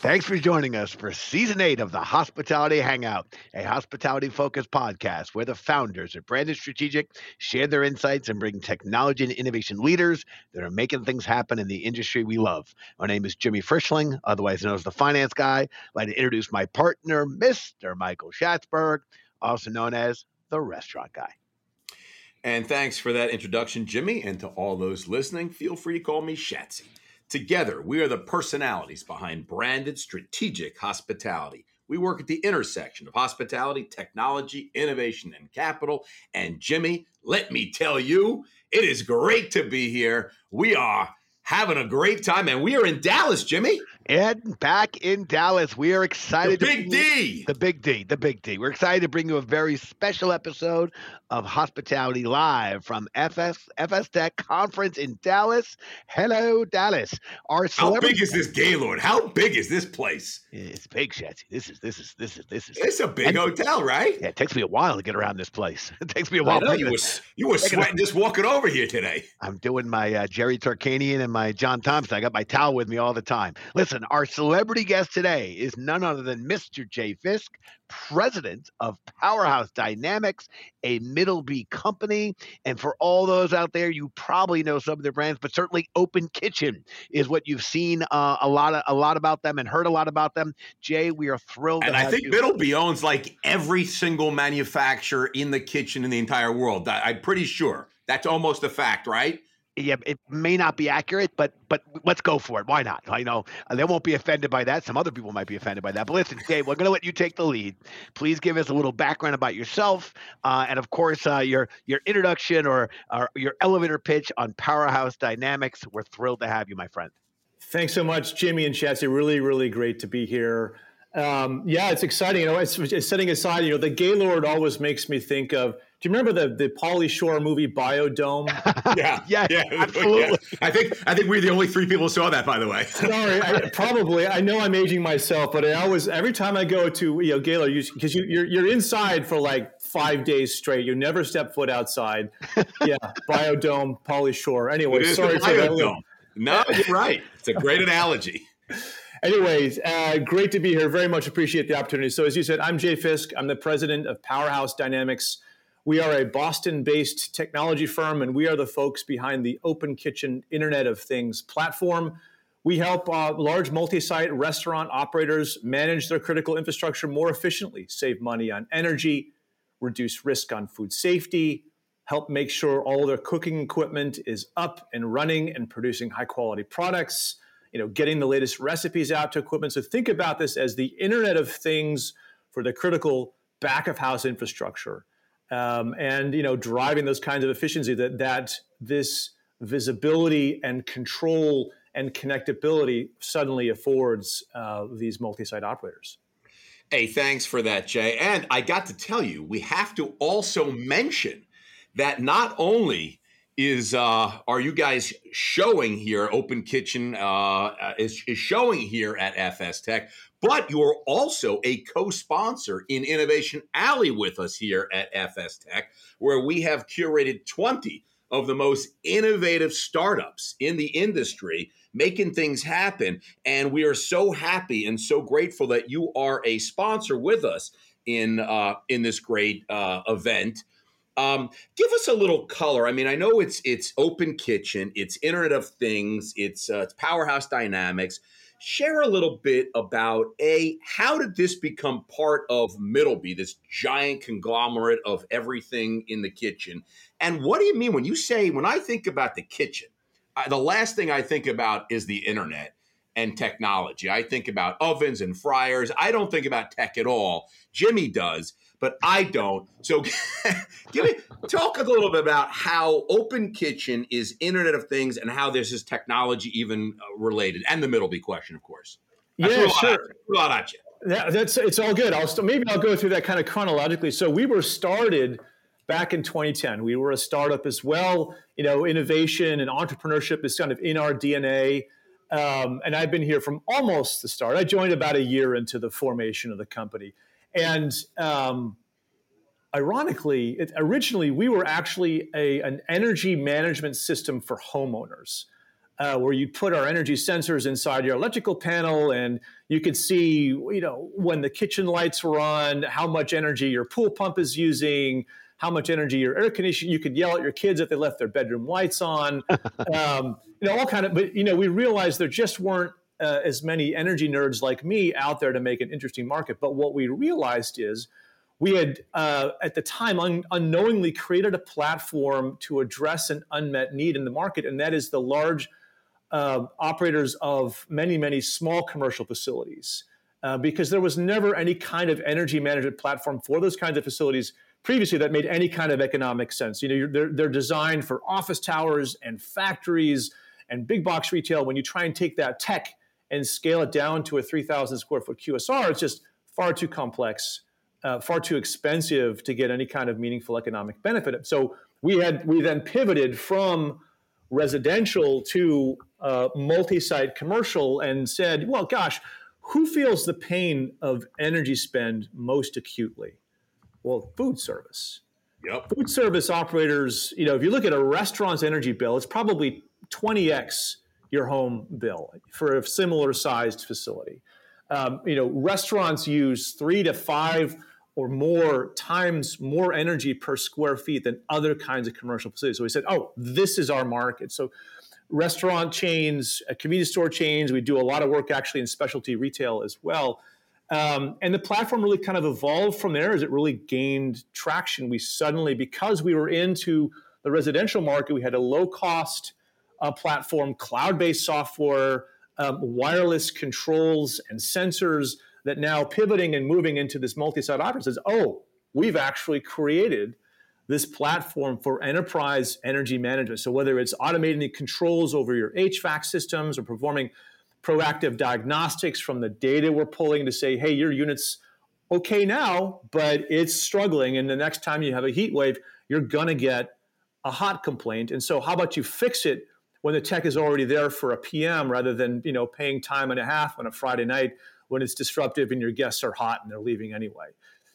Thanks for joining us for season eight of the Hospitality Hangout, a hospitality focused podcast where the founders of Branded Strategic share their insights and bring technology and innovation leaders that are making things happen in the industry we love. My name is Jimmy Frischling, otherwise known as the finance guy. I'd like to introduce my partner, Mr. Michael Schatzberg, also known as the restaurant guy. And thanks for that introduction, Jimmy. And to all those listening, feel free to call me Shatsy. Together, we are the personalities behind branded strategic hospitality. We work at the intersection of hospitality, technology, innovation, and capital. And Jimmy, let me tell you, it is great to be here. We are having a great time, and we are in Dallas, Jimmy. And back in Dallas, we are excited. The Big D. The Big D. The Big D. We're excited to bring you a very special episode of Hospitality Live from FS FSTEC Conference in Dallas. Hello, Dallas. Our how big is this Gaylord? How big is this place? It's big, Shatsy. This is this is this is this is. It's a big and, hotel, right? Yeah, it takes me a while to get around this place. It takes me a while. You, was, you were sweating just walking over here today. I'm doing my uh, Jerry Tarkanian and my John Thompson. I got my towel with me all the time. Listen Our celebrity guest today is none other than Mr. Jay Fiske, president of Powerhouse Dynamics, a Middleby company. And for all those out there, you probably know some of their brands, but certainly Open Kitchen is what you've seen uh, a lot of, a lot about them and heard a lot about them. Jay, we are thrilled. And I think you. Middleby owns like every single manufacturer in the kitchen in the entire world. I'm pretty sure that's almost a fact, right? Yeah, it may not be accurate, but but let's go for it. Why not? I know they won't be offended by that. Some other people might be offended by that. But listen, Dave, we're going to let you take the lead. Please give us a little background about yourself, uh, and of course, uh, your your introduction or, or your elevator pitch on Powerhouse Dynamics. We're thrilled to have you, my friend. Thanks so much, Jimmy and Shatsy. Really, really great to be here. Um, yeah, it's exciting. You know, it's, it's setting aside. You know, the Gaylord always makes me think of do you remember the the Pauly Shore movie Biodome? yeah, yeah, yeah, absolutely. Yeah. I think I think we're the only three people who saw that. By the way, sorry, I, probably. I know I'm aging myself, but I always every time I go to you know Gaylord, because you, you're you're inside for like five days straight. You never step foot outside. yeah, Biodome, Pauly Shore. Anyway, sorry for that. No, you're right. It's a great analogy. Anyways, uh, great to be here. Very much appreciate the opportunity. So, as you said, I'm Jay Fiske. I'm the president of Powerhouse Dynamics. We are a Boston based technology firm, and we are the folks behind the Open Kitchen Internet of Things platform. We help uh, large multi site restaurant operators manage their critical infrastructure more efficiently, save money on energy, reduce risk on food safety, help make sure all their cooking equipment is up and running and producing high quality products, you know, getting the latest recipes out to equipment. So think about this as the Internet of Things for the critical back of house infrastructure um, and you know driving those kinds of efficiency that that this visibility and control and connectability suddenly affords uh, these multi-site operators. Hey, thanks for that, Jay. And I got to tell you, we have to also mention that not only is uh, are you guys showing here, Open Kitchen uh, uh is, is showing here at FSTEC, but you are also a co sponsor in Innovation Alley with us here at FSTEC, where we have curated 20 of the most innovative startups in the industry making things happen. And we are so happy and so grateful that you are a sponsor with us in uh, in this great uh, event. Um, give us a little color. I mean, I know it's it's Open Kitchen, it's Internet of Things, it's, uh, it's Powerhouse Dynamics share a little bit about a how did this become part of Middleby, this giant conglomerate of everything in the kitchen, and what do you mean when you say when I think about the kitchen, I, the last thing I think about is the internet and technology. I think about ovens and fryers. I don't think about tech at all. Jimmy does but I don't. So give me talk a little bit about how Open Kitchen is Internet of Things and how this is technology even uh, related, and the Middleby question, of course. That's yeah, sure. At you. Yeah, that's it's all good. I'll st- maybe I'll go through that kind of chronologically. So we were started back in 2010. We were a startup as well. You know, innovation and entrepreneurship is kind of in our DNA. Um, and I've been here from almost the start. I joined about a year into the formation of the company. And um, ironically, it, originally we were actually a, an energy management system for homeowners. uh, where you'd put our energy sensors inside your electrical panel and you could see you know when the kitchen lights were on how much energy your pool pump is using how much energy your air conditioning you could yell at your kids if they left their bedroom lights on um, you know all kind of but you know we realized there just weren't uh, as many energy nerds like me out there to make an interesting market but what we realized is we had uh, at the time un- unknowingly created a platform to address an unmet need in the market and that is the large uh, operators of many, many small commercial facilities uh, because there was never any kind of energy management platform for those kinds of facilities previously that made any kind of economic sense. You know, they're, they're designed for office towers and factories and big box retail. When you try and take that tech and scale it down to a 3,000 square foot QSR, it's just far too complex, uh, far too expensive to get any kind of meaningful economic benefit. So we had we then pivoted from residential to uh, multi-site commercial and said, well, gosh, who feels the pain of energy spend most acutely? Well, food service. Yep. Food service operators, you know, if you look at a restaurant's energy bill, it's probably 20x your home bill for a similar sized facility. Um, you know, restaurants use three to five or more times more energy per square feet than other kinds of commercial facilities. So we said, oh, this is our market. So restaurant chains, convenience store chains, we do a lot of work actually in specialty retail as well. Um, and the platform really kind of evolved from there as it really gained traction. We suddenly, because we were into the residential market, we had a low cost uh, platform, cloud based software, um, wireless controls and sensors that now pivoting and moving into this multi-site opera says, oh, we've actually created this platform for enterprise energy management. So whether it's automating the controls over your HVAC systems or performing proactive diagnostics from the data we're pulling to say, hey, your unit's okay now, but it's struggling. And the next time you have a heat wave, you're gonna get a hot complaint. And so how about you fix it when the tech is already there for a PM rather than you know paying time and a half on a Friday night when it's disruptive and your guests are hot and they're leaving anyway.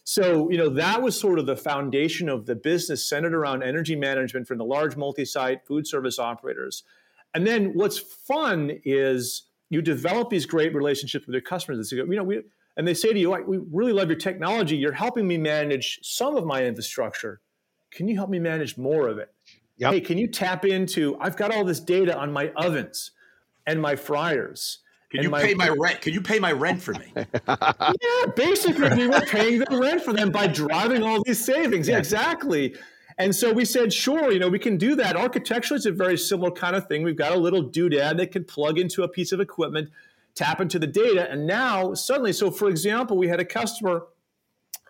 So, you know, that was sort of the foundation of the business centered around energy management for the large multi site food service operators. And then what's fun is you develop these great relationships with your customers. You know, we, and they say to you, we really love your technology. You're helping me manage some of my infrastructure. Can you help me manage more of it? Yep. Hey, can you tap into, I've got all this data on my ovens and my fryers can you my, pay my rent? Can you pay my rent for me? yeah, basically, we were paying the rent for them by driving all these savings. Yeah, exactly. And so we said, sure, you know, we can do that. Architecturally, it's a very similar kind of thing. We've got a little doodad that can plug into a piece of equipment, tap into the data, and now suddenly, so for example, we had a customer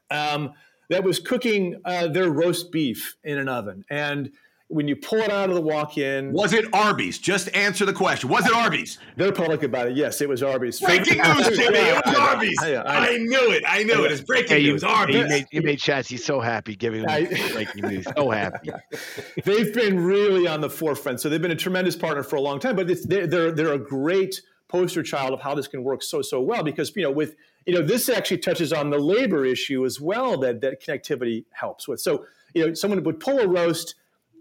um, that was cooking uh, their roast beef in an oven, and when you pull it out of the walk-in. Was it Arby's? Just answer the question. Was it Arby's? They're public about it. Yes, it was Arby's. Breaking news, Jimmy. It was Arby's. I, I, I, knew it. I knew it. It's breaking hey, news. Arby's. You made, you made Shatsy so happy giving him breaking news. So happy. they've been really on the forefront. So they've been a tremendous partner for a long time. But they're, they're they're a great poster child of how this can work so so well because you know with you know this actually touches on the labor issue as well that that connectivity helps with. So you know someone would pull a roast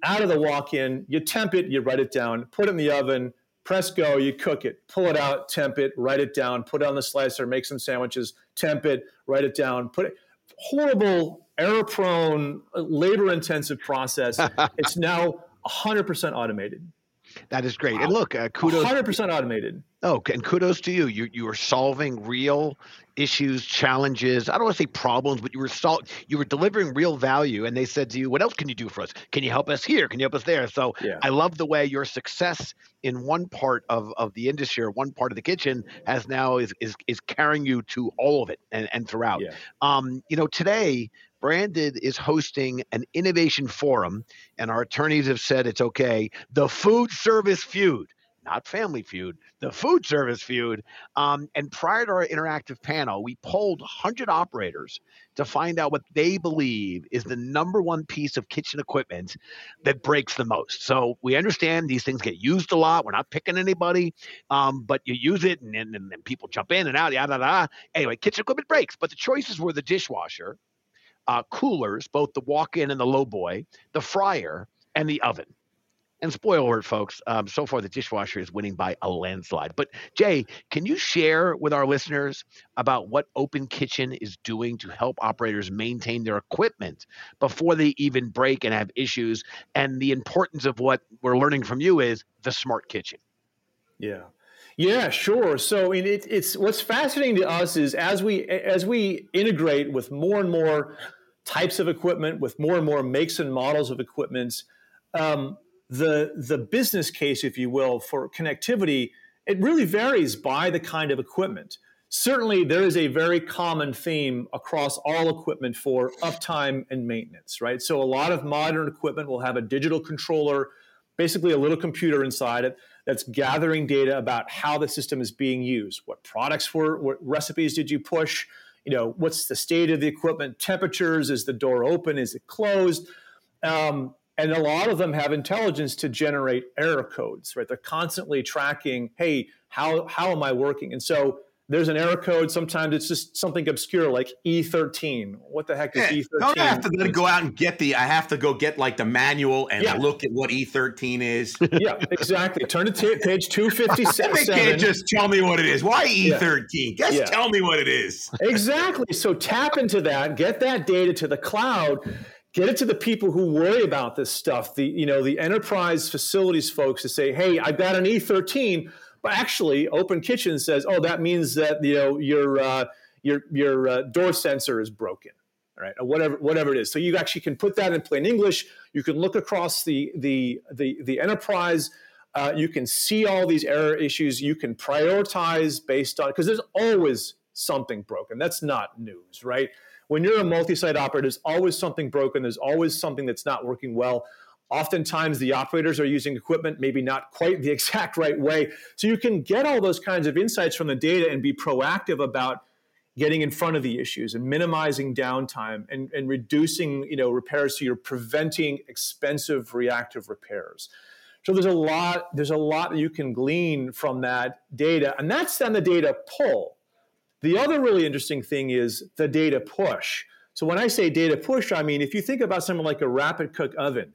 out of the walk-in, you temp it, you write it down, put it in the oven, press go, you cook it, pull it out, temp it, write it down, put it on the slicer, make some sandwiches, temp it, write it down, put it. Horrible, error-prone, labor-intensive process. it's now 100% automated. That is great. Wow. And look, uh, kudos. 100% automated. Oh, and kudos to you. You you are solving real issues, challenges. I don't want to say problems, but you were sol- you were delivering real value. And they said to you, "What else can you do for us? Can you help us here? Can you help us there?" So yeah. I love the way your success in one part of, of the industry or one part of the kitchen has now is is is carrying you to all of it and, and throughout. Yeah. Um, you know, today Branded is hosting an innovation forum, and our attorneys have said it's okay. The Food Service Feud not Family Feud, the Food Service Feud. Um, and prior to our interactive panel, we polled 100 operators to find out what they believe is the number one piece of kitchen equipment that breaks the most. So we understand these things get used a lot. We're not picking anybody, um, but you use it and, and people jump in and out, yada, yada. Anyway, kitchen equipment breaks, but the choices were the dishwasher, uh, coolers, both the walk in and the low boy, the fryer, and the oven. And spoiler alert, folks, um, so far the dishwasher is winning by a landslide. But Jay, can you share with our listeners about what Open Kitchen is doing to help operators maintain their equipment before they even break and have issues? And the importance of what we're learning from you is the smart kitchen. Yeah. Yeah, sure. So it, it's what's fascinating to us is as we as we integrate with more and more types of equipment, with more and more makes and models of equipment, um, the the business case, if you will, for connectivity, it really varies by the kind of equipment. Certainly, there is a very common theme across all equipment for uptime and maintenance, right? So, a lot of modern equipment will have a digital controller, basically a little computer inside it that's gathering data about how the system is being used. What products were, what recipes did you push? You know, what's the state of the equipment? Temperatures? Is the door open? Is it closed? Um, and a lot of them have intelligence to generate error codes, right? They're constantly tracking, hey, how how am I working? And so there's an error code. Sometimes it's just something obscure like E13. What the heck is yeah, E13? Don't I have to then go out and get the? I have to go get like the manual and yeah. look at what E13 is. yeah, exactly. Turn to t- page 257. they can't just tell me what it is. Why E13? Yeah. Just tell me what it is. exactly. So tap into that. Get that data to the cloud. Get it to the people who worry about this stuff. The you know the enterprise facilities folks to say, hey, I've got an E13 but actually, Open Kitchen says, "Oh, that means that you know your uh, your your uh, door sensor is broken." Right, or whatever whatever it is. So you actually can put that in plain English. You can look across the the the, the enterprise. Uh, you can see all these error issues. You can prioritize based on because there's always something broken. That's not news, right? When you're a multi-site operator, there's always something broken. There's always something that's not working well. Oftentimes, the operators are using equipment maybe not quite the exact right way. So you can get all those kinds of insights from the data and be proactive about getting in front of the issues and minimizing downtime and, and reducing you know repairs so you're preventing expensive reactive repairs so there's a lot there's a lot that you can glean from that data and that's then the data pull the other really interesting thing is the data push so when i say data push i mean if you think about something like a rapid cook oven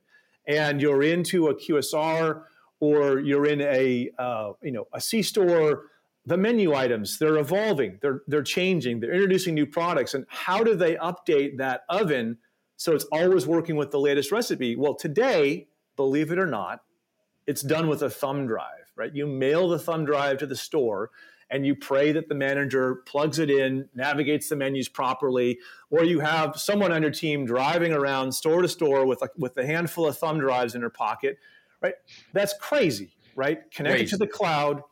and you're into a QSR or you're in a uh, you know a C store, the menu items they're evolving, they're they're changing, they're introducing new products, and how do they update that oven so it's always working with the latest recipe? Well, today, believe it or not, it's done with a thumb drive, right? You mail the thumb drive to the store and you pray that the manager plugs it in, navigates the menus properly, or you have someone on your team driving around store to store with a, with a handful of thumb drives in her pocket, right? That's crazy, right? Connect crazy. it to the cloud,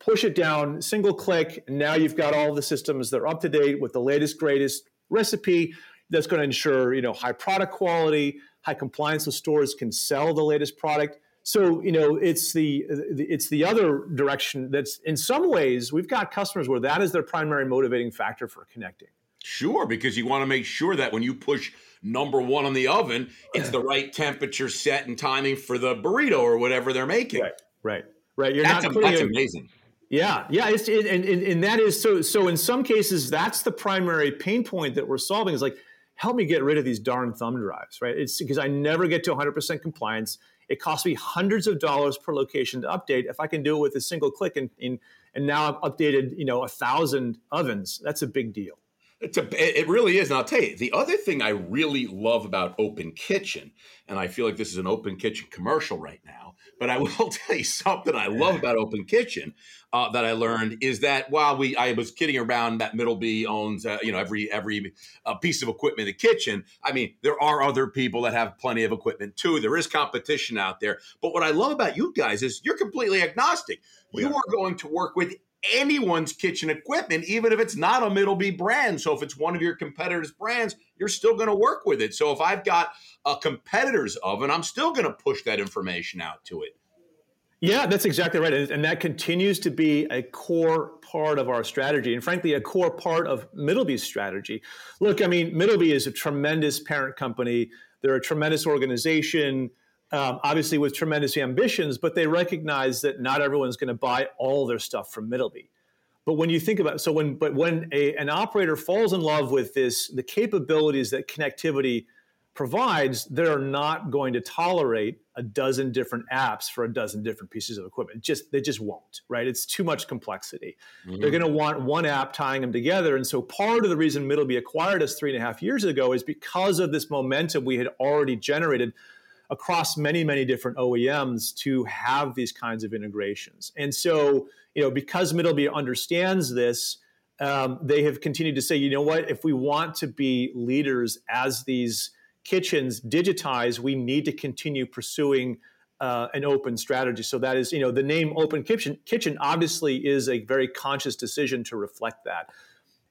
push it down, single click, and now you've got all the systems that are up to date with the latest, greatest recipe that's going to ensure you know high product quality, high compliance so stores can sell the latest product so you know it's the it's the other direction that's in some ways we've got customers where that is their primary motivating factor for connecting sure because you want to make sure that when you push number one on the oven it's the right temperature set and timing for the burrito or whatever they're making right right right you're that's, not a, that's a, amazing yeah, yeah, it's it, and, and and that is so. So in some cases, that's the primary pain point that we're solving. Is like, help me get rid of these darn thumb drives, right? It's because I never get to 100 percent compliance. It costs me hundreds of dollars per location to update. If I can do it with a single click and, and, and now I've updated, you know, a thousand ovens, that's a big deal. A, it really is. And I'll tell you, the other thing I really love about Open Kitchen, and I feel like this is an Open Kitchen commercial right now, but I will tell you something I love about Open Kitchen uh, that I learned is that while we I was kidding around that Middleby owns uh, you know every every uh, piece of equipment in the kitchen. I mean, there are other people that have plenty of equipment too. There is competition out there. But what I love about you guys is you're completely agnostic. You are going to work with anyone's kitchen equipment, even if it's not a Middleby brand. So if it's one of your competitors' brands, you're still going to work with it. So if I've got a competitor's oven, I'm still going to push that information out to it. Yeah, that's exactly right. And that continues to be a core part of our strategy, and frankly, a core part of Middleby's strategy. Look, I mean, Middleby is a tremendous parent company. They're a tremendous organization um, obviously with tremendous ambitions, but they recognize that not everyone's going to buy all their stuff from Middleby. But when you think about so when but when a, an operator falls in love with this the capabilities that connectivity provides, they're not going to tolerate a dozen different apps for a dozen different pieces of equipment. Just they just won't, right? It's too much complexity. Mm-hmm. They're going to want one app tying them together. And so part of the reason Middleby acquired us three and a half years ago is because of this momentum we had already generated across many, many different OEMs to have these kinds of integrations. And so, you know, because Middleby understands this, um, they have continued to say, you know what, if we want to be leaders as these kitchens digitize, we need to continue pursuing uh, an open strategy. So that is, you know, the name Open Kitchen, Kitchen obviously is a very conscious decision to reflect that.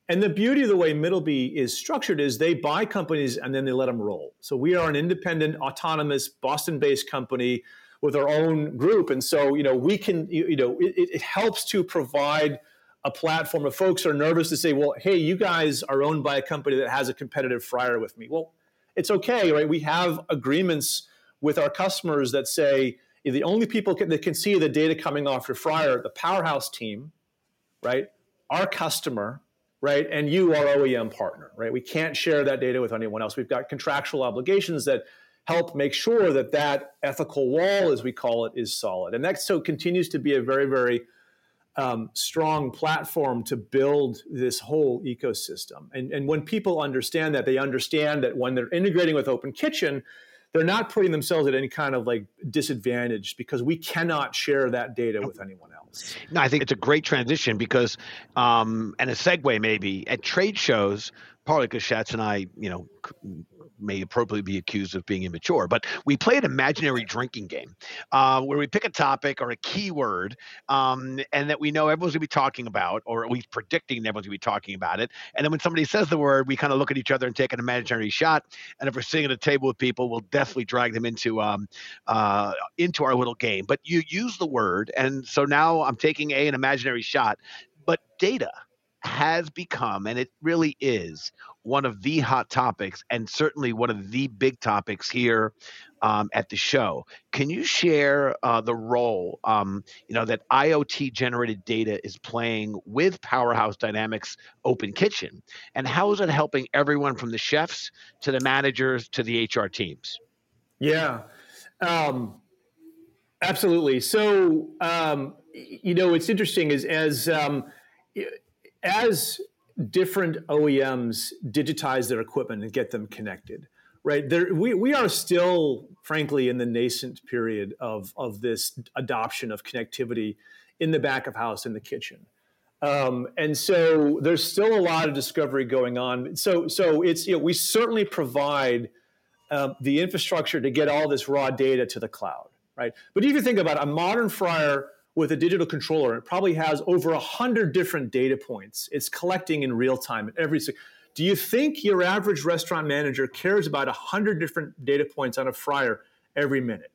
And the beauty of the way Middleby is structured is they buy companies and then they let them roll. So we are an independent, autonomous, Boston-based company with our own group, and so you know we can, you, know, it, it helps to provide a platform. If folks are nervous to say, "Well, hey, you guys are owned by a company that has a competitive fryer with me," well, it's okay, right? We have agreements with our customers that say the only people that can see the data coming off your fryer, the powerhouse team, right? Our customer, right? And you, our OEM partner, right? We can't share that data with anyone else. We've got contractual obligations that help make sure that that ethical wall, as we call it, is solid. And that so continues to be a very, very um, strong platform to build this whole ecosystem. And, and when people understand that, they understand that when they're integrating with Open Kitchen, they're not putting themselves at any kind of like disadvantage because we cannot share that data with anyone else. No, I think it's a great transition because, um, and a segue maybe at trade shows, partly because Schatz and I, you know, may appropriately be accused of being immature. But we play an imaginary drinking game uh, where we pick a topic or a keyword um, and that we know everyone's going to be talking about, or at least predicting everyone's going to be talking about it. And then when somebody says the word, we kind of look at each other and take an imaginary shot. And if we're sitting at a table with people, we'll definitely drag them into um, uh, into our little game. But you use the word, and so now I'm taking a an imaginary shot. But data has become, and it really is, one of the hot topics and certainly one of the big topics here um, at the show. Can you share uh, the role, um, you know, that IoT generated data is playing with Powerhouse Dynamics Open Kitchen, and how is it helping everyone from the chefs to the managers to the HR teams? Yeah, um, absolutely. So, um, you know, it's interesting is as um, as different OEMs digitize their equipment and get them connected, right? There, we, we are still, frankly, in the nascent period of, of this adoption of connectivity in the back of house, in the kitchen. Um, and so there's still a lot of discovery going on. So, so it's, you know, we certainly provide uh, the infrastructure to get all this raw data to the cloud, right? But if you think about it, a modern fryer with a digital controller, it probably has over a hundred different data points. It's collecting in real time at every. Do you think your average restaurant manager cares about a hundred different data points on a fryer every minute?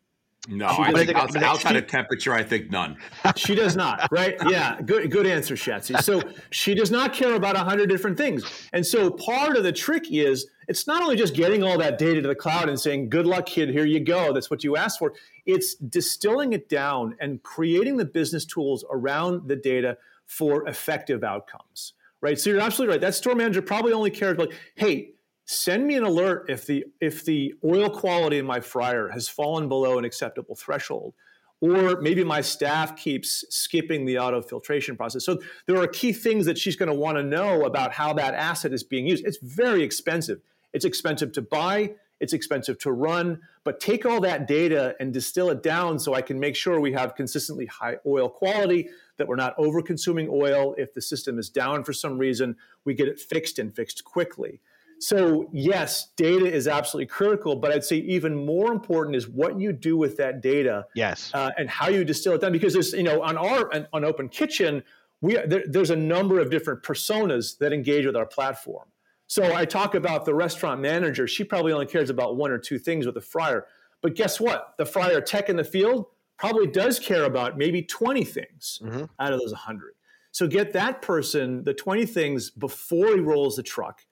No, I think outside, outside of temperature, I think none. She does not, right? Yeah, good, good answer, Shatsy. So she does not care about a hundred different things, and so part of the trick is it's not only just getting all that data to the cloud and saying, "Good luck, kid. Here you go. That's what you asked for." It's distilling it down and creating the business tools around the data for effective outcomes, right? So you're absolutely right. That store manager probably only cares like, "Hey." Send me an alert if the if the oil quality in my fryer has fallen below an acceptable threshold or maybe my staff keeps skipping the auto filtration process. So there are key things that she's going to want to know about how that asset is being used. It's very expensive. It's expensive to buy it's expensive to run but take all that data and distill it down so i can make sure we have consistently high oil quality that we're not over consuming oil. If the system is down for some reason we get it fixed and fixed quickly so, yes, data is absolutely critical, but I'd say even more important is what you do with that data. Yes. Uh, and how you distill it down. Because there's, you know, on our on Open Kitchen, we there, there's a number of different personas that engage with our platform. So I talk about the restaurant manager. She probably only cares about one or two things with the fryer. But guess what? The fryer tech in the field probably does care about maybe 20 things mm-hmm. out of those 100. So get that person the 20 things before he rolls the truck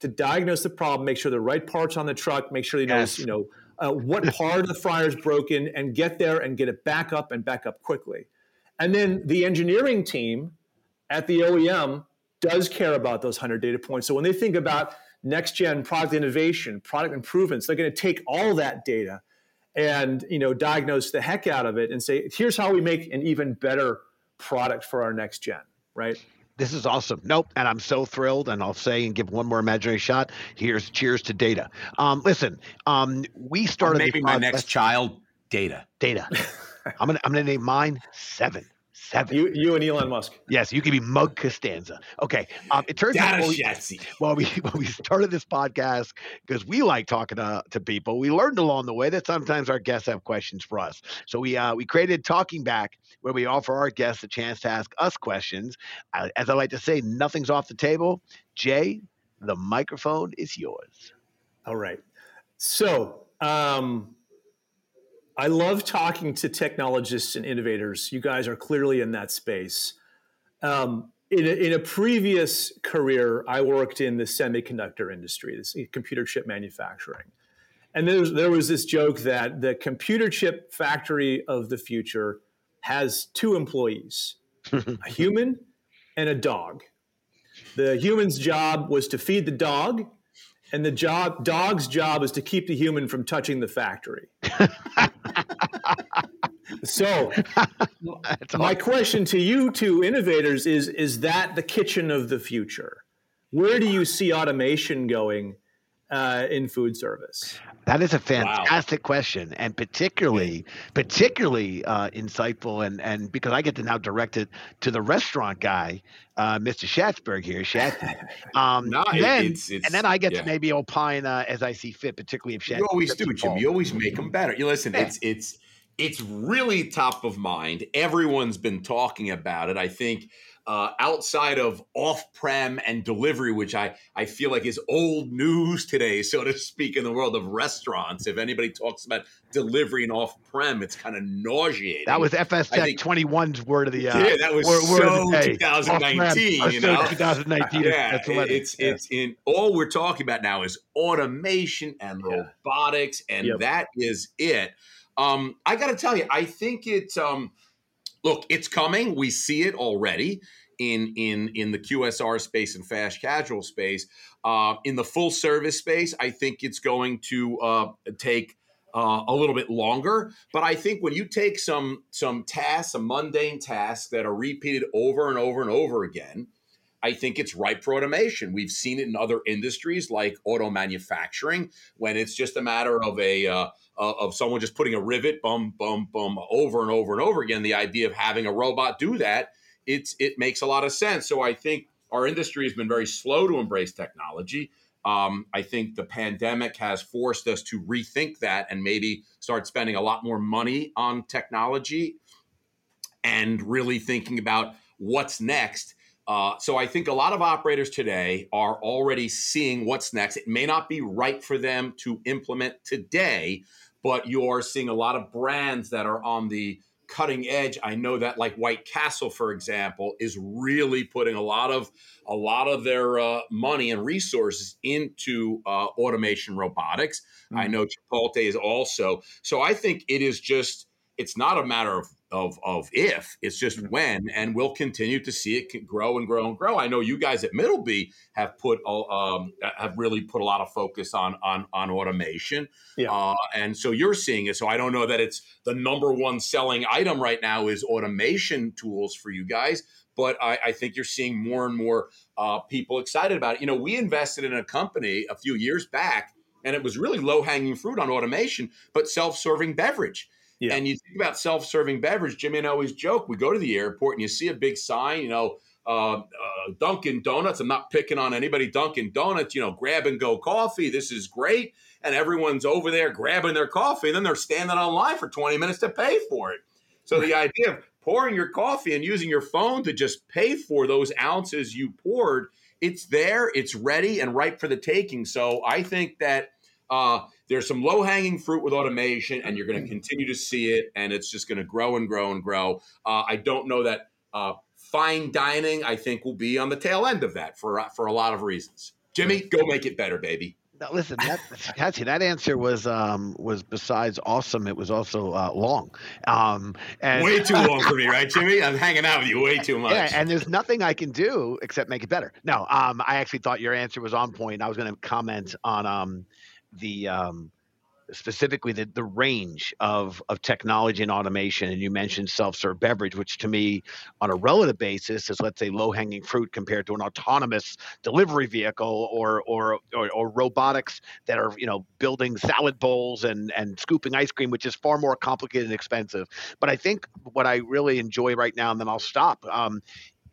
to diagnose the problem, make sure the right parts on the truck, make sure he knows, yes. you know, uh, what part of the fryer is broken, and get there and get it back up and back up quickly. And then the engineering team at the OEM does care about those 100 data points. So when they think about next gen product innovation, product improvements, they're going to take all that data and you know diagnose the heck out of it and say, here's how we make an even better product for our next gen, right? This is awesome. Nope. And I'm so thrilled. And I'll say and give one more imaginary shot. Here's cheers to data. Um, listen, um, we started. Maybe my next child, data. Data. I'm gonna I'm gonna name mine seven. Seven. You, you and Elon Musk. Yes, you can be Mug Costanza. Okay. Um, it turns out when we, well, we when we started this podcast because we like talking to, to people. We learned along the way that sometimes our guests have questions for us. So we uh, we created Talking Back, where we offer our guests a chance to ask us questions. Uh, as I like to say, nothing's off the table. Jay, the microphone is yours. All right. So um, I love talking to technologists and innovators. You guys are clearly in that space. Um, in, a, in a previous career, I worked in the semiconductor industry, this computer chip manufacturing. And there was, there was this joke that the computer chip factory of the future has two employees a human and a dog. The human's job was to feed the dog, and the job dog's job is to keep the human from touching the factory. so my question to you two innovators is is that the kitchen of the future where do you see automation going uh, in food service that is a fantastic wow. question, and particularly, particularly uh, insightful, and and because I get to now direct it to the restaurant guy, uh, Mr. Schatzberg here, Schatzberg. Um, no, and then, it's, it's, and then I get yeah. to maybe opine uh, as I see fit, particularly if Schatzberg. You always do, Jim. You always make them better. You listen. Yeah. It's it's it's really top of mind. Everyone's been talking about it. I think uh, outside of off-prem and delivery, which I, I feel like is old news today, so to speak, in the world of restaurants. If anybody talks about delivery and off-prem, it's kind of nauseating. That was FSTEC 21's word of the uh, yeah. That was word, so word 2019. You know, 2019. yeah, it's yeah. it's in all we're talking about now is automation and yeah. robotics, and yep. that is it. Um, I got to tell you, I think it's um, look, it's coming. We see it already in in in the QSR space and fast casual space. Uh, in the full service space, I think it's going to uh, take uh, a little bit longer. But I think when you take some some tasks, some mundane tasks that are repeated over and over and over again, I think it's ripe for automation. We've seen it in other industries like auto manufacturing when it's just a matter of a uh, uh, of someone just putting a rivet, bum, bum, bum, over and over and over again. The idea of having a robot do that, it's it makes a lot of sense. So I think our industry has been very slow to embrace technology. Um, I think the pandemic has forced us to rethink that and maybe start spending a lot more money on technology and really thinking about what's next. Uh, so I think a lot of operators today are already seeing what's next. It may not be right for them to implement today, but you're seeing a lot of brands that are on the cutting edge. I know that like White Castle, for example, is really putting a lot of a lot of their uh, money and resources into uh, automation robotics. Mm-hmm. I know Chipotle is also. So I think it is just it's not a matter of of of if it's just when and we'll continue to see it grow and grow and grow. I know you guys at middleby have put um, have really put a lot of focus on on on automation yeah. Uh, and so you're seeing it. So i don't know that it's the number one selling item right now is automation tools for you guys but i, I think you're seeing more and more uh, people excited about it. You know we invested in a company a few years back and it was really low hanging fruit on automation but self-serving beverage yeah. And you think about self-serving beverage. Jimmy and I always joke. We go to the airport and you see a big sign, you know, uh, uh, Dunkin' Donuts. I'm not picking on anybody. Dunkin' Donuts, you know, grab and go coffee. This is great. And everyone's over there grabbing their coffee, and then they're standing online for 20 minutes to pay for it. So the idea of pouring your coffee and using your phone to just pay for those ounces you poured, it's there, it's ready and ripe for the taking. So I think that uh, there's some low hanging fruit with automation, and you're going to mm. continue to see it, and it's just going to grow and grow and grow. Uh, I don't know that uh, fine dining. I think will be on the tail end of that for uh, for a lot of reasons. Jimmy, go make it better, baby. Now, listen, that, Patsy, that answer was um, was besides awesome. It was also uh, long, um, and way too long for me, right, Jimmy? I'm hanging out with you way too much. Yeah, and there's nothing I can do except make it better. No, um, I actually thought your answer was on point. I was going to comment on um, the um, specifically the, the range of, of technology and automation. And you mentioned self serve beverage, which to me, on a relative basis, is let's say low hanging fruit compared to an autonomous delivery vehicle or, or, or, or, robotics that are you know building salad bowls and, and scooping ice cream, which is far more complicated and expensive. But I think what I really enjoy right now, and then I'll stop. Um,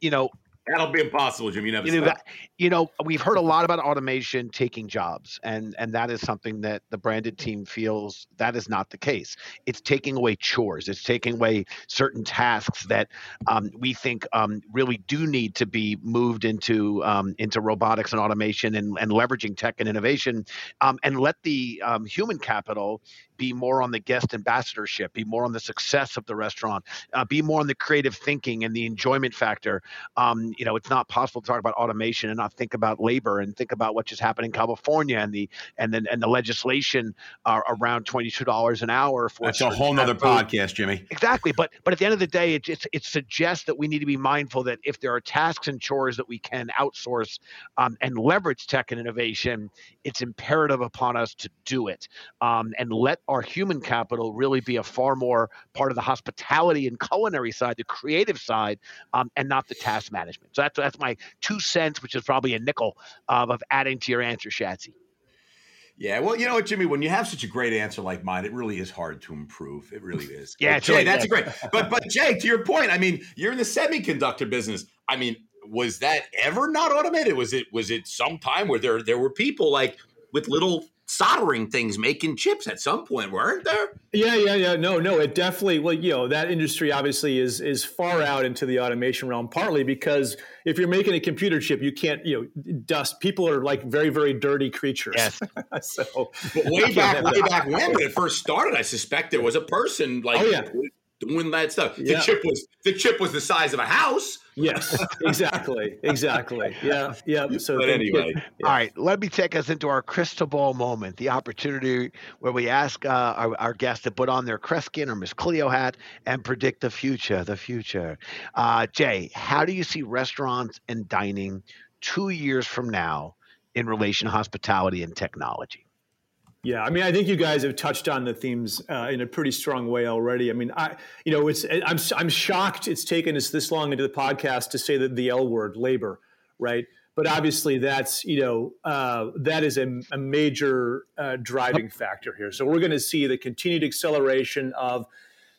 you know, That'll be impossible, Jim. You never. You know, that, you know, we've heard a lot about automation taking jobs, and and that is something that the branded team feels that is not the case. It's taking away chores. It's taking away certain tasks that um, we think um, really do need to be moved into um, into robotics and automation and, and leveraging tech and innovation, um, and let the um, human capital be more on the guest ambassadorship, be more on the success of the restaurant, uh, be more on the creative thinking and the enjoyment factor. Um, you know, it's not possible to talk about automation and not think about labor and think about what just happened in California and the and then and the legislation uh, around twenty two dollars an hour for. That's a whole nother podcast, Jimmy. Exactly, but but at the end of the day, it just it suggests that we need to be mindful that if there are tasks and chores that we can outsource um, and leverage tech and innovation, it's imperative upon us to do it um, and let our human capital really be a far more part of the hospitality and culinary side, the creative side, um, and not the task management. So that's that's my two cents, which is probably a nickel uh, of adding to your answer, Shatsy. Yeah, well, you know what, Jimmy, when you have such a great answer like mine, it really is hard to improve. It really is. yeah, Jay, really, that's yeah. great. But but Jay, to your point, I mean, you're in the semiconductor business. I mean, was that ever not automated? Was it was it some time where there there were people like with little soldering things making chips at some point weren't there? Yeah yeah yeah. No no it definitely well you know that industry obviously is is far out into the automation realm partly because if you're making a computer chip you can't you know dust people are like very very dirty creatures. Yes. So but way back way back when when it first started i suspect there was a person like oh, yeah doing that stuff. The chip was the chip was the size of a house. Yes, exactly, exactly. Yeah, yeah. So, but anyway, yeah. all right. Let me take us into our crystal ball moment, the opportunity where we ask uh, our, our guests to put on their Kreskin or Miss Cleo hat and predict the future. The future. Uh, Jay, how do you see restaurants and dining two years from now in relation to hospitality and technology? Yeah, I mean, I think you guys have touched on the themes uh, in a pretty strong way already. I mean, I, you know, it's I'm I'm shocked it's taken us this long into the podcast to say that the L word, labor, right? But obviously, that's you know uh, that is a, a major uh, driving factor here. So we're going to see the continued acceleration of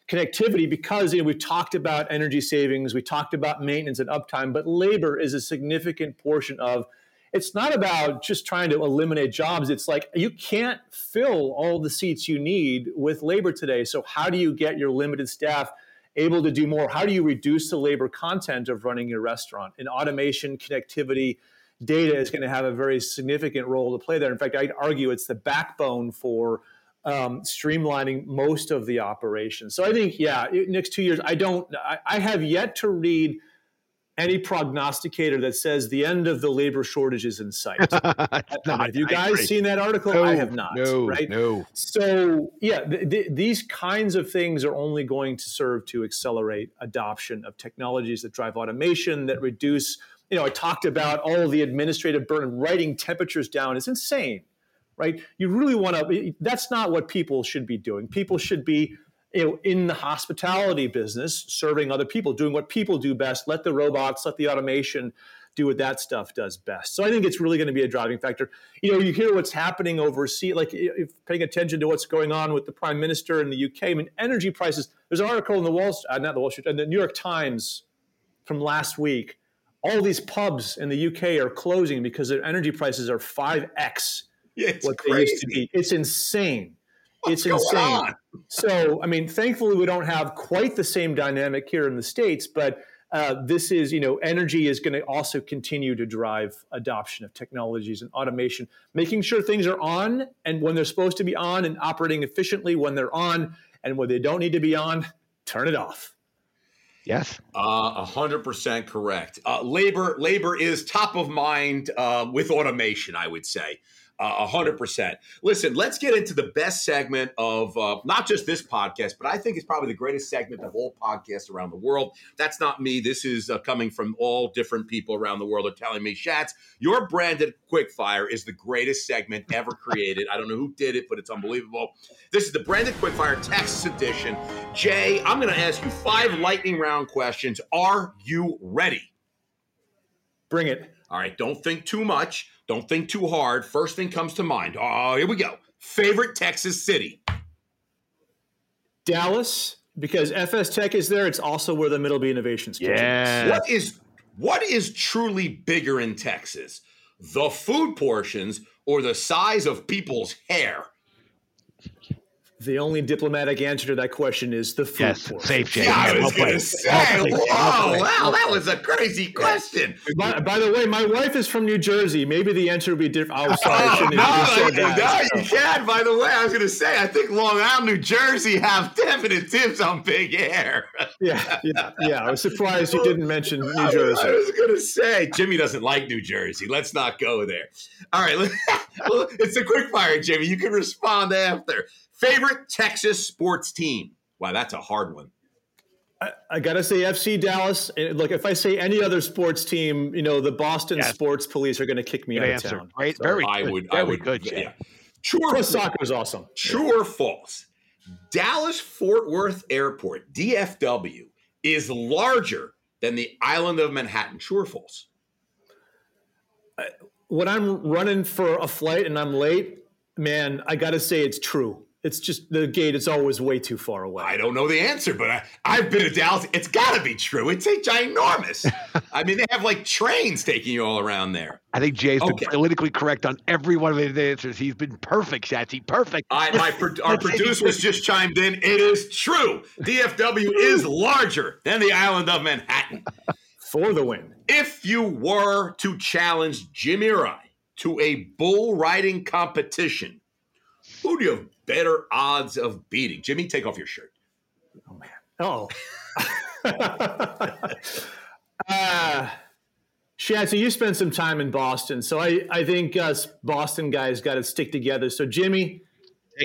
connectivity because you know, we've talked about energy savings, we talked about maintenance and uptime, but labor is a significant portion of it's not about just trying to eliminate jobs. It's like you can't fill all the seats you need with labor today. So, how do you get your limited staff able to do more? How do you reduce the labor content of running your restaurant? And automation, connectivity, data is going to have a very significant role to play there. In fact, I'd argue it's the backbone for um, streamlining most of the operations. So I think, yeah, next two years, I don't, I, I have yet to read any prognosticator that says the end of the labor shortage is in sight. have you guys seen that article? No, I have not. No, right? No. So yeah, th- th- these kinds of things are only going to serve to accelerate adoption of technologies that drive automation, that reduce. You know, I talked about all the administrative burden, writing temperatures down is insane, right? You really want to. That's not what people should be doing. People should be you know, in the hospitality business, serving other people, doing what people do best. Let the robots, let the automation do what that stuff does best. So I think it's really going to be a driving factor. You know, you hear what's happening overseas, like if paying attention to what's going on with the prime minister in the UK. I mean, energy prices. There's an article in the Wall, uh, not the Wall Street, and the New York Times from last week. All these pubs in the UK are closing because their energy prices are five x yeah, what crazy. they used to be. It's insane. What's it's insane. So, I mean, thankfully, we don't have quite the same dynamic here in the states, but uh, this is, you know, energy is going to also continue to drive adoption of technologies and automation, making sure things are on and when they're supposed to be on and operating efficiently when they're on, and when they don't need to be on, turn it off. Yes, uh, a hundred percent correct. Uh, labor labor is top of mind uh, with automation. I would say A hundred percent. Listen, let's get into the best segment of uh, not just this podcast, but I think it's probably the greatest segment of all podcasts around the world. That's not me. This is uh, coming from all different people around the world are telling me, Shats, your branded quickfire is the greatest segment ever created. I don't know who did it, but it's unbelievable. This is the branded quickfire Texas edition. Jay, I'm going to ask you five lightning round questions. Are you ready? Bring it. All right, don't think too much. Don't think too hard. First thing comes to mind. Oh, here we go. Favorite Texas city? Dallas, because FSTEC is there. It's also where the Middleby Innovations Yeah. is. What is what is truly bigger in Texas? The food portions or the size of people's hair? The only diplomatic answer to that question is the food Yes, portion. safe, Jay. Yeah, I was played. going to say, Well whoa, Well wow, that was a crazy question. By, by the way, my wife is from New Jersey. Maybe the answer would be different. Oh, sorry, I Oh, shouldn't no, have said no, that. you can. By the way, I was going to say, I think Long Island, New Jersey have definite tips on big hair. Yeah, yeah, yeah. I was surprised you didn't mention New Jersey. I Jersey. was going to say, Jimmy doesn't like New Jersey. Let's not go there. All right. it's a quick fire, Jimmy. You can respond after. Favorite Texas sports team? Wow, that's a hard one. I, I gotta say FC Dallas. And look, if I say any other sports team, you know, the Boston Yes. Sports Police are going to kick me Good out answer. of town. Right? So- very I good. would, very I would, good. Jay. yeah. True or Plus, false? soccer is awesome. True or false? Dallas Fort Worth Airport, DFW, is larger than the island of Manhattan. True or false? When I'm running for a flight and I'm late, man, I got to say it's true. It's just the gate is always way too far away. I don't know the answer, but I, I've been to Dallas. It's got to be true. It's a ginormous. I mean, they have like trains taking you all around there. I think Jay's been politically correct on every one of his answers. He's been perfect, Shatsy. Perfect. I, my, pro- our producers just chimed in. It is true. DFW is larger than the island of Manhattan. For the win. If you were to challenge Jimmy or I to a bull riding competition, who do you have better odds of beating? Jimmy, take off your shirt. Oh. Man. Oh. uh, Shatsy, you spent some time in Boston, so I, I think us Boston guys got to stick together. So, Jimmy,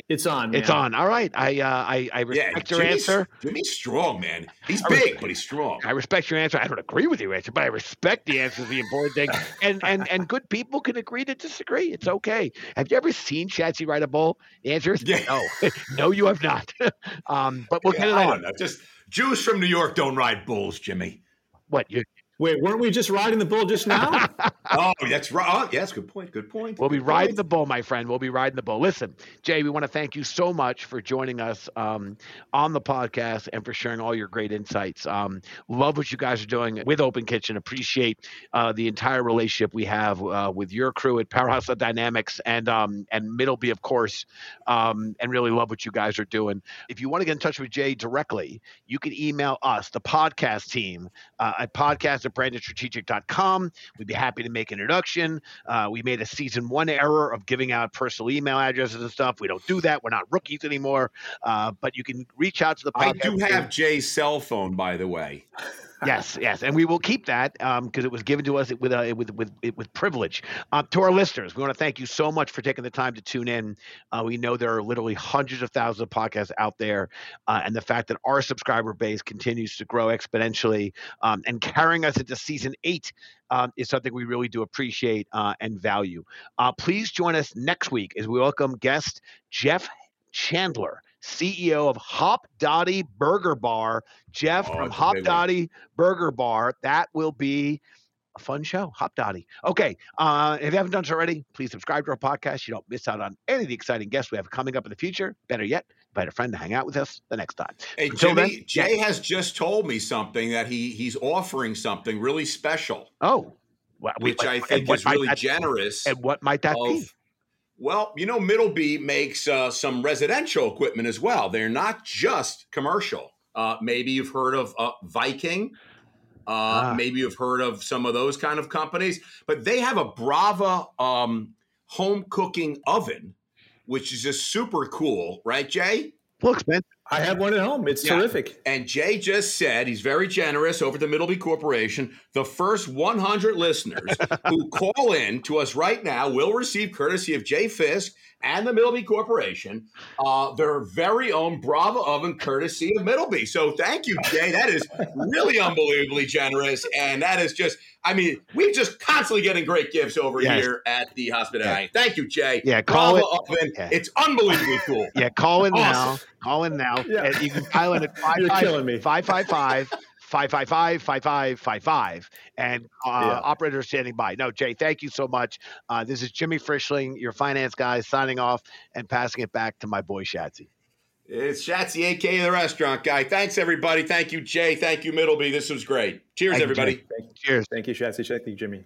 it's on. It's on. All right. I uh, I, I Yeah, respect your Jimmy's, answer. Jimmy's strong, man. He's I big, but he's strong. I respect your answer. I don't agree with your answer, but I respect the answer. Is the important thing. And and and good people can agree to disagree. It's okay. Have you ever seen Shatsy ride a bull? The answer is Yeah. no. no, you have not. um, but we'll get it I on. don't know. Just Jews from New York don't ride bulls, Jimmy. What you? Wait, weren't we just riding the bull just now? Oh, that's right. Oh, yes, good point. Good point. We'll be Good riding point. the bull, my friend. We'll be riding the bull. Listen, Jay, we want to thank you so much for joining us um, on the podcast and for sharing all your great insights. Um, love what you guys are doing with Open Kitchen. Appreciate uh, the entire relationship we have uh, with your crew at Powerhouse of Dynamics and um, and Middleby, of course, um, and really love what you guys are doing. If you want to get in touch with Jay directly, you can email us, the podcast team, uh, at podcast at brandedstrategic.com. We'd be happy to make an introduction. Uh, we made a season one error of giving out personal email addresses and stuff. We don't do that. We're not rookies anymore. Uh, but you can reach out to the I do have Jay's cell phone, by the way. Yes, yes, and we will keep that because it was given to us with uh, with with with privilege. Uh, to our listeners, we want to thank you so much for taking the time to tune in. Uh, we know there are literally hundreds of thousands of podcasts out there, uh, and the fact that our subscriber base continues to grow exponentially um, and carrying us into season eight um, is something we really do appreciate uh, and value. Uh, please join us next week as we welcome guest Jeff Chandler. CEO of Hop Dottie Burger Bar. Jeff Oh, from Hop one. Dottie Burger Bar. That will be a fun show. Hopdoddy. Okay. Uh, if you haven't done so already, please subscribe to our podcast. You don't miss out on any of the exciting guests we have coming up in the future. Better yet, invite a friend to hang out with us the next time. Hey, Until Jimmy, then, Jay has just told me something that he he's offering something really special, Oh, well, we- which I think is really generous. And what might that be? Well, you know, Middleby makes uh, some residential equipment as well. They're not just commercial. Uh, maybe you've heard of uh, Viking. Uh, Ah. Maybe you've heard of some of those kind of companies, but they have a Brava um, home cooking oven, which is just super cool, right, Jay? Well, expensive. I have one at home. It's yeah. terrific. And Jay just said he's very generous over the Middleby Corporation. The first 100 listeners who call in to us right now will receive courtesy of Jay Fiske and the Middleby Corporation, uh, their very own Brava oven, courtesy of Middleby. So thank you, Jay. That is really unbelievably generous, and that is just. I mean, we're just constantly getting great gifts over yes. here at the hospitality. Yeah. Thank you, Jay. Yeah, call Brava it. Oven. Yeah. It's unbelievably cool. Yeah, call in awesome. now. Call in now. Yeah. And you can dial in at five, You're killing me. 555 555 5555 and uh, yeah. operator standing by. No, Jay, thank you so much. Uh, this is Jimmy Frischling, your finance guy, signing off and passing it back to my boy Shatsy. It's Shatsy, aka the restaurant guy. Thanks, everybody. Thank you, Jay. Thank you, Middleby. This was great. Cheers, Thank everybody. You, Thank Cheers. Thank you, Shatsy. Thank you, Jimmy.